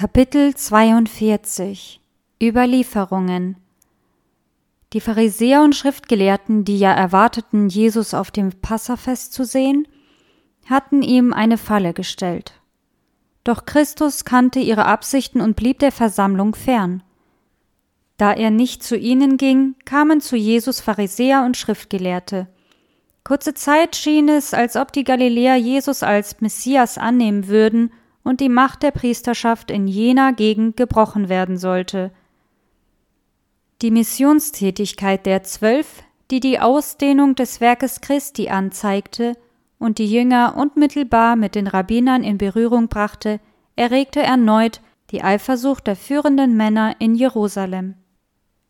Kapitel 42 Überlieferungen Die Pharisäer und Schriftgelehrten, die ja erwarteten, Jesus auf dem Passafest zu sehen, hatten ihm eine Falle gestellt. Doch Christus kannte ihre Absichten und blieb der Versammlung fern. Da er nicht zu ihnen ging, kamen zu Jesus Pharisäer und Schriftgelehrte. Kurze Zeit schien es, als ob die Galiläer Jesus als Messias annehmen würden und die Macht der Priesterschaft in jener Gegend gebrochen werden sollte. Die Missionstätigkeit der Zwölf, die die Ausdehnung des Werkes Christi anzeigte und die Jünger unmittelbar mit den Rabbinern in Berührung brachte, erregte erneut die Eifersucht der führenden Männer in Jerusalem.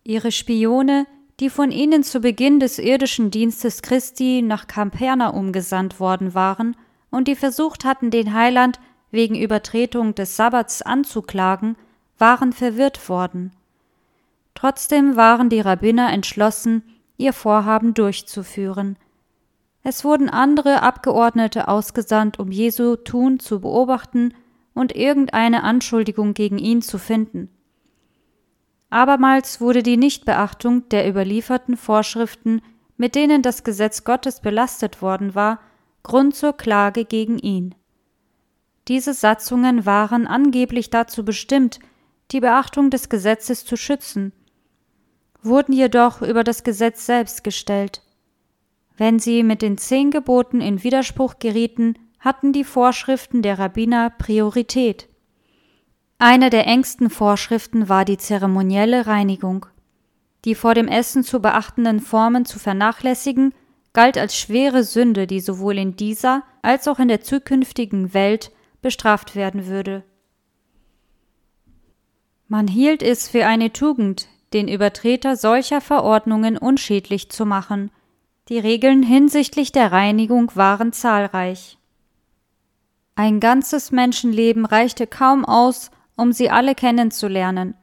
Ihre Spione, die von ihnen zu Beginn des irdischen Dienstes Christi nach Kampernaum gesandt worden waren und die versucht hatten, den Heiland wegen Übertretung des Sabbats anzuklagen, waren verwirrt worden. Trotzdem waren die Rabbiner entschlossen, ihr Vorhaben durchzuführen. Es wurden andere Abgeordnete ausgesandt, um Jesu Tun zu beobachten und irgendeine Anschuldigung gegen ihn zu finden. Abermals wurde die Nichtbeachtung der überlieferten Vorschriften, mit denen das Gesetz Gottes belastet worden war, Grund zur Klage gegen ihn. Diese Satzungen waren angeblich dazu bestimmt, die Beachtung des Gesetzes zu schützen, wurden jedoch über das Gesetz selbst gestellt. Wenn sie mit den zehn Geboten in Widerspruch gerieten, hatten die Vorschriften der Rabbiner Priorität. Eine der engsten Vorschriften war die zeremonielle Reinigung. Die vor dem Essen zu beachtenden Formen zu vernachlässigen, galt als schwere Sünde, die sowohl in dieser als auch in der zukünftigen Welt bestraft werden würde. Man hielt es für eine Tugend, den Übertreter solcher Verordnungen unschädlich zu machen. Die Regeln hinsichtlich der Reinigung waren zahlreich. Ein ganzes Menschenleben reichte kaum aus, um sie alle kennenzulernen.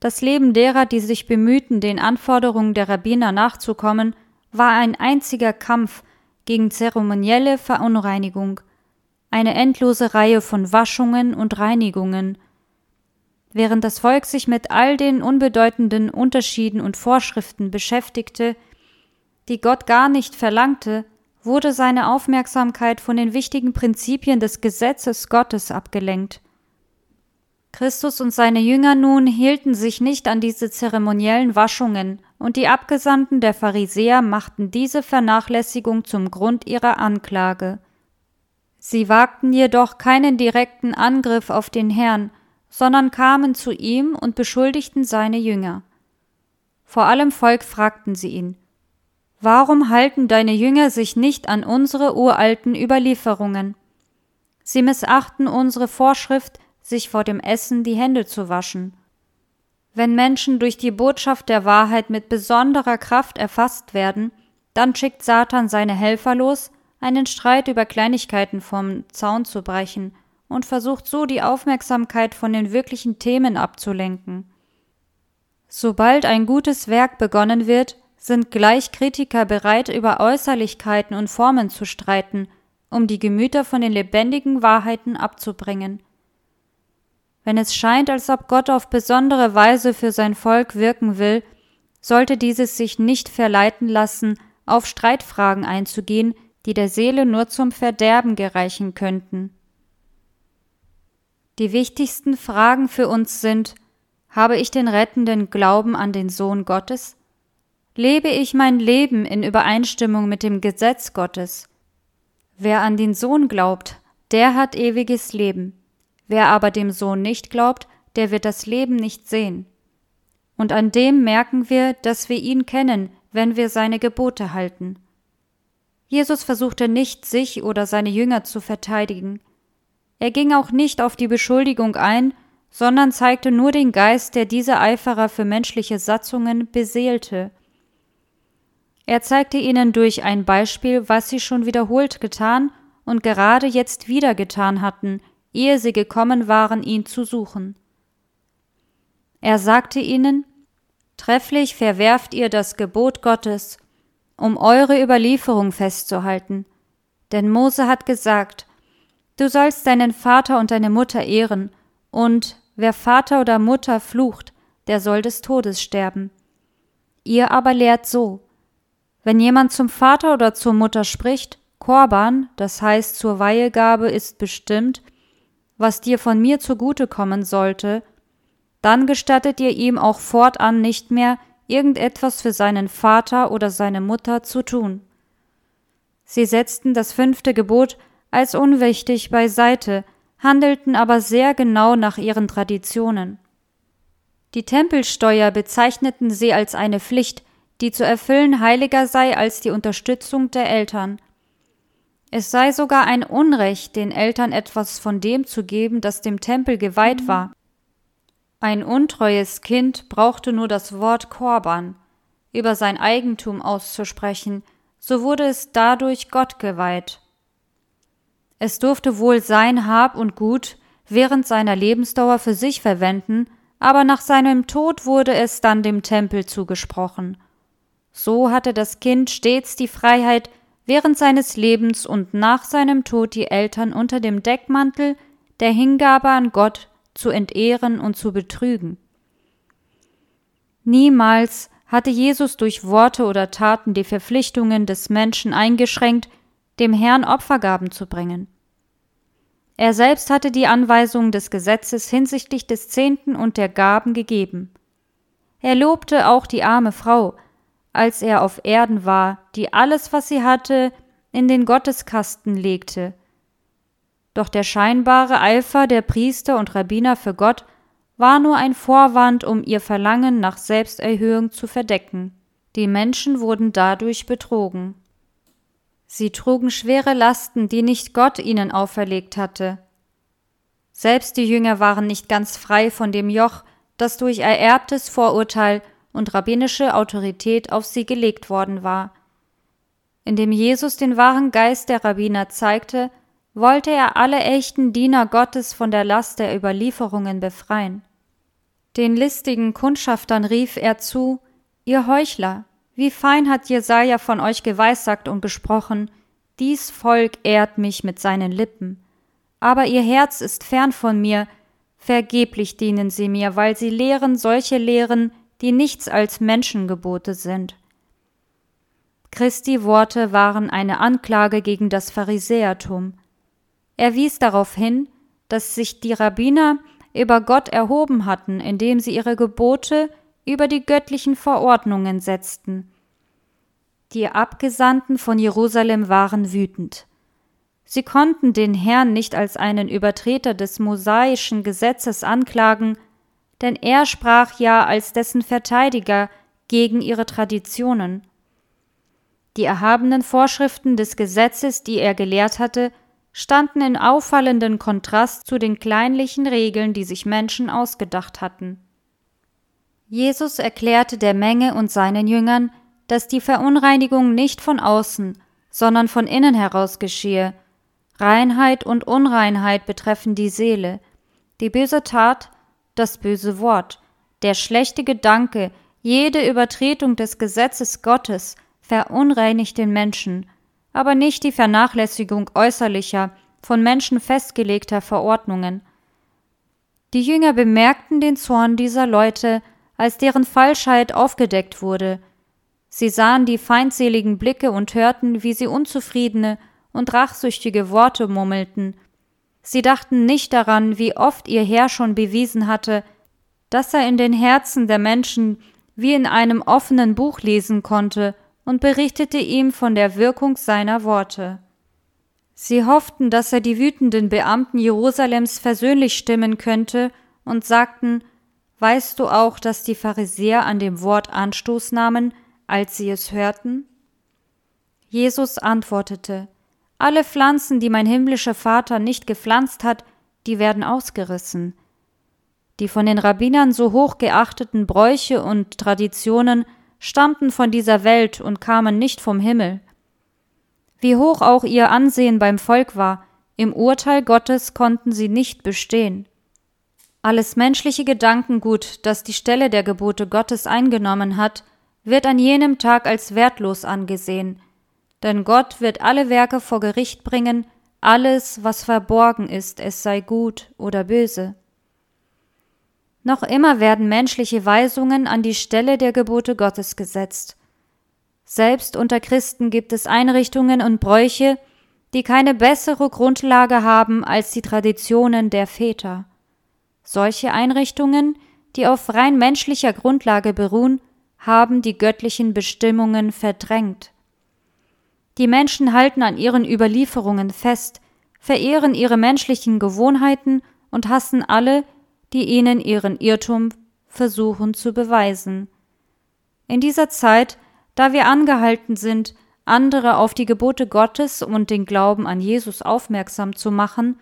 Das Leben derer, die sich bemühten, den Anforderungen der Rabbiner nachzukommen, war ein einziger Kampf gegen zeremonielle Verunreinigung, eine endlose Reihe von Waschungen und Reinigungen. Während das Volk sich mit all den unbedeutenden Unterschieden und Vorschriften beschäftigte, die Gott gar nicht verlangte, wurde seine Aufmerksamkeit von den wichtigen Prinzipien des Gesetzes Gottes abgelenkt. Christus und seine Jünger nun hielten sich nicht an diese zeremoniellen Waschungen, und die Abgesandten der Pharisäer machten diese Vernachlässigung zum Grund ihrer Anklage. Sie wagten jedoch keinen direkten Angriff auf den Herrn, sondern kamen zu ihm und beschuldigten seine Jünger. Vor allem Volk fragten sie ihn, Warum halten deine Jünger sich nicht an unsere uralten Überlieferungen? Sie missachten unsere Vorschrift, sich vor dem Essen die Hände zu waschen. Wenn Menschen durch die Botschaft der Wahrheit mit besonderer Kraft erfasst werden, dann schickt Satan seine Helfer los, einen Streit über Kleinigkeiten vom Zaun zu brechen und versucht so die Aufmerksamkeit von den wirklichen Themen abzulenken. Sobald ein gutes Werk begonnen wird, sind gleich Kritiker bereit, über Äußerlichkeiten und Formen zu streiten, um die Gemüter von den lebendigen Wahrheiten abzubringen. Wenn es scheint, als ob Gott auf besondere Weise für sein Volk wirken will, sollte dieses sich nicht verleiten lassen, auf Streitfragen einzugehen, die der Seele nur zum Verderben gereichen könnten. Die wichtigsten Fragen für uns sind Habe ich den rettenden Glauben an den Sohn Gottes? Lebe ich mein Leben in Übereinstimmung mit dem Gesetz Gottes? Wer an den Sohn glaubt, der hat ewiges Leben. Wer aber dem Sohn nicht glaubt, der wird das Leben nicht sehen. Und an dem merken wir, dass wir ihn kennen, wenn wir seine Gebote halten. Jesus versuchte nicht, sich oder seine Jünger zu verteidigen. Er ging auch nicht auf die Beschuldigung ein, sondern zeigte nur den Geist, der diese Eiferer für menschliche Satzungen beseelte. Er zeigte ihnen durch ein Beispiel, was sie schon wiederholt getan und gerade jetzt wieder getan hatten, ehe sie gekommen waren, ihn zu suchen. Er sagte ihnen, Trefflich verwerft ihr das Gebot Gottes um eure Überlieferung festzuhalten. Denn Mose hat gesagt, du sollst deinen Vater und deine Mutter ehren, und wer Vater oder Mutter flucht, der soll des Todes sterben. Ihr aber lehrt so, wenn jemand zum Vater oder zur Mutter spricht, Korban, das heißt zur Weihegabe ist bestimmt, was dir von mir zugute kommen sollte, dann gestattet ihr ihm auch fortan nicht mehr, irgendetwas für seinen Vater oder seine Mutter zu tun. Sie setzten das fünfte Gebot als unwichtig beiseite, handelten aber sehr genau nach ihren Traditionen. Die Tempelsteuer bezeichneten sie als eine Pflicht, die zu erfüllen heiliger sei als die Unterstützung der Eltern. Es sei sogar ein Unrecht, den Eltern etwas von dem zu geben, das dem Tempel geweiht war. Ein untreues Kind brauchte nur das Wort Korban über sein Eigentum auszusprechen, so wurde es dadurch Gott geweiht. Es durfte wohl sein Hab und Gut während seiner Lebensdauer für sich verwenden, aber nach seinem Tod wurde es dann dem Tempel zugesprochen. So hatte das Kind stets die Freiheit, während seines Lebens und nach seinem Tod die Eltern unter dem Deckmantel der Hingabe an Gott zu entehren und zu betrügen. Niemals hatte Jesus durch Worte oder Taten die Verpflichtungen des Menschen eingeschränkt, dem Herrn Opfergaben zu bringen. Er selbst hatte die Anweisungen des Gesetzes hinsichtlich des Zehnten und der Gaben gegeben. Er lobte auch die arme Frau, als er auf Erden war, die alles, was sie hatte, in den Gotteskasten legte. Doch der scheinbare Eifer der Priester und Rabbiner für Gott war nur ein Vorwand, um ihr Verlangen nach Selbsterhöhung zu verdecken. Die Menschen wurden dadurch betrogen. Sie trugen schwere Lasten, die nicht Gott ihnen auferlegt hatte. Selbst die Jünger waren nicht ganz frei von dem Joch, das durch ererbtes Vorurteil und rabbinische Autorität auf sie gelegt worden war. Indem Jesus den wahren Geist der Rabbiner zeigte, wollte er alle echten Diener Gottes von der Last der Überlieferungen befreien. Den listigen Kundschaftern rief er zu, Ihr Heuchler, wie fein hat Jesaja von euch geweissagt und gesprochen, dies Volk ehrt mich mit seinen Lippen. Aber ihr Herz ist fern von mir, vergeblich dienen sie mir, weil sie lehren solche Lehren, die nichts als Menschengebote sind. Christi Worte waren eine Anklage gegen das Pharisäertum. Er wies darauf hin, dass sich die Rabbiner über Gott erhoben hatten, indem sie ihre Gebote über die göttlichen Verordnungen setzten. Die Abgesandten von Jerusalem waren wütend. Sie konnten den Herrn nicht als einen Übertreter des mosaischen Gesetzes anklagen, denn er sprach ja als dessen Verteidiger gegen ihre Traditionen. Die erhabenen Vorschriften des Gesetzes, die er gelehrt hatte, standen in auffallenden Kontrast zu den kleinlichen Regeln, die sich Menschen ausgedacht hatten. Jesus erklärte der Menge und seinen Jüngern, dass die Verunreinigung nicht von außen, sondern von innen heraus geschehe. Reinheit und Unreinheit betreffen die Seele. Die böse Tat, das böse Wort, der schlechte Gedanke, jede Übertretung des Gesetzes Gottes verunreinigt den Menschen, aber nicht die Vernachlässigung äußerlicher, von Menschen festgelegter Verordnungen. Die Jünger bemerkten den Zorn dieser Leute, als deren Falschheit aufgedeckt wurde. Sie sahen die feindseligen Blicke und hörten, wie sie unzufriedene und rachsüchtige Worte murmelten. Sie dachten nicht daran, wie oft ihr Herr schon bewiesen hatte, dass er in den Herzen der Menschen wie in einem offenen Buch lesen konnte und berichtete ihm von der Wirkung seiner Worte. Sie hofften, dass er die wütenden Beamten Jerusalems versöhnlich stimmen könnte und sagten, Weißt du auch, dass die Pharisäer an dem Wort Anstoß nahmen, als sie es hörten? Jesus antwortete, Alle Pflanzen, die mein himmlischer Vater nicht gepflanzt hat, die werden ausgerissen. Die von den Rabbinern so hoch geachteten Bräuche und Traditionen stammten von dieser Welt und kamen nicht vom Himmel. Wie hoch auch ihr Ansehen beim Volk war, im Urteil Gottes konnten sie nicht bestehen. Alles menschliche Gedankengut, das die Stelle der Gebote Gottes eingenommen hat, wird an jenem Tag als wertlos angesehen, denn Gott wird alle Werke vor Gericht bringen, alles, was verborgen ist, es sei gut oder böse. Noch immer werden menschliche Weisungen an die Stelle der Gebote Gottes gesetzt. Selbst unter Christen gibt es Einrichtungen und Bräuche, die keine bessere Grundlage haben als die Traditionen der Väter. Solche Einrichtungen, die auf rein menschlicher Grundlage beruhen, haben die göttlichen Bestimmungen verdrängt. Die Menschen halten an ihren Überlieferungen fest, verehren ihre menschlichen Gewohnheiten und hassen alle, die ihnen ihren Irrtum versuchen zu beweisen. In dieser Zeit, da wir angehalten sind, andere auf die Gebote Gottes und den Glauben an Jesus aufmerksam zu machen,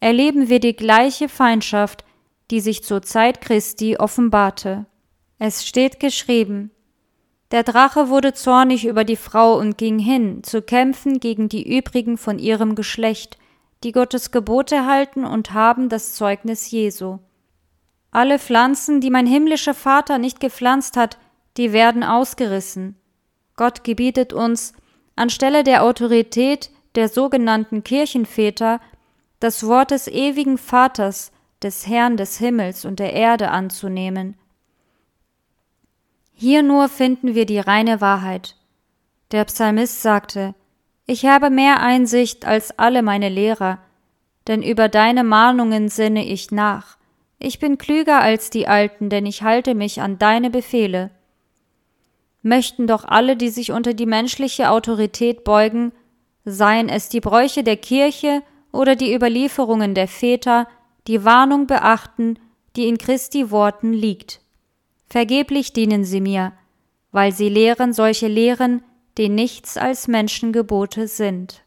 erleben wir die gleiche Feindschaft, die sich zur Zeit Christi offenbarte. Es steht geschrieben, der Drache wurde zornig über die Frau und ging hin, zu kämpfen gegen die übrigen von ihrem Geschlecht, die Gottes Gebote halten und haben das Zeugnis Jesu. Alle Pflanzen, die mein himmlischer Vater nicht gepflanzt hat, die werden ausgerissen. Gott gebietet uns, anstelle der Autorität der sogenannten Kirchenväter das Wort des ewigen Vaters, des Herrn des Himmels und der Erde anzunehmen. Hier nur finden wir die reine Wahrheit. Der Psalmist sagte, Ich habe mehr Einsicht als alle meine Lehrer, denn über deine Mahnungen sinne ich nach. Ich bin klüger als die Alten, denn ich halte mich an deine Befehle. Möchten doch alle, die sich unter die menschliche Autorität beugen, seien es die Bräuche der Kirche oder die Überlieferungen der Väter, die Warnung beachten, die in Christi Worten liegt. Vergeblich dienen sie mir, weil sie lehren solche Lehren, die nichts als Menschengebote sind.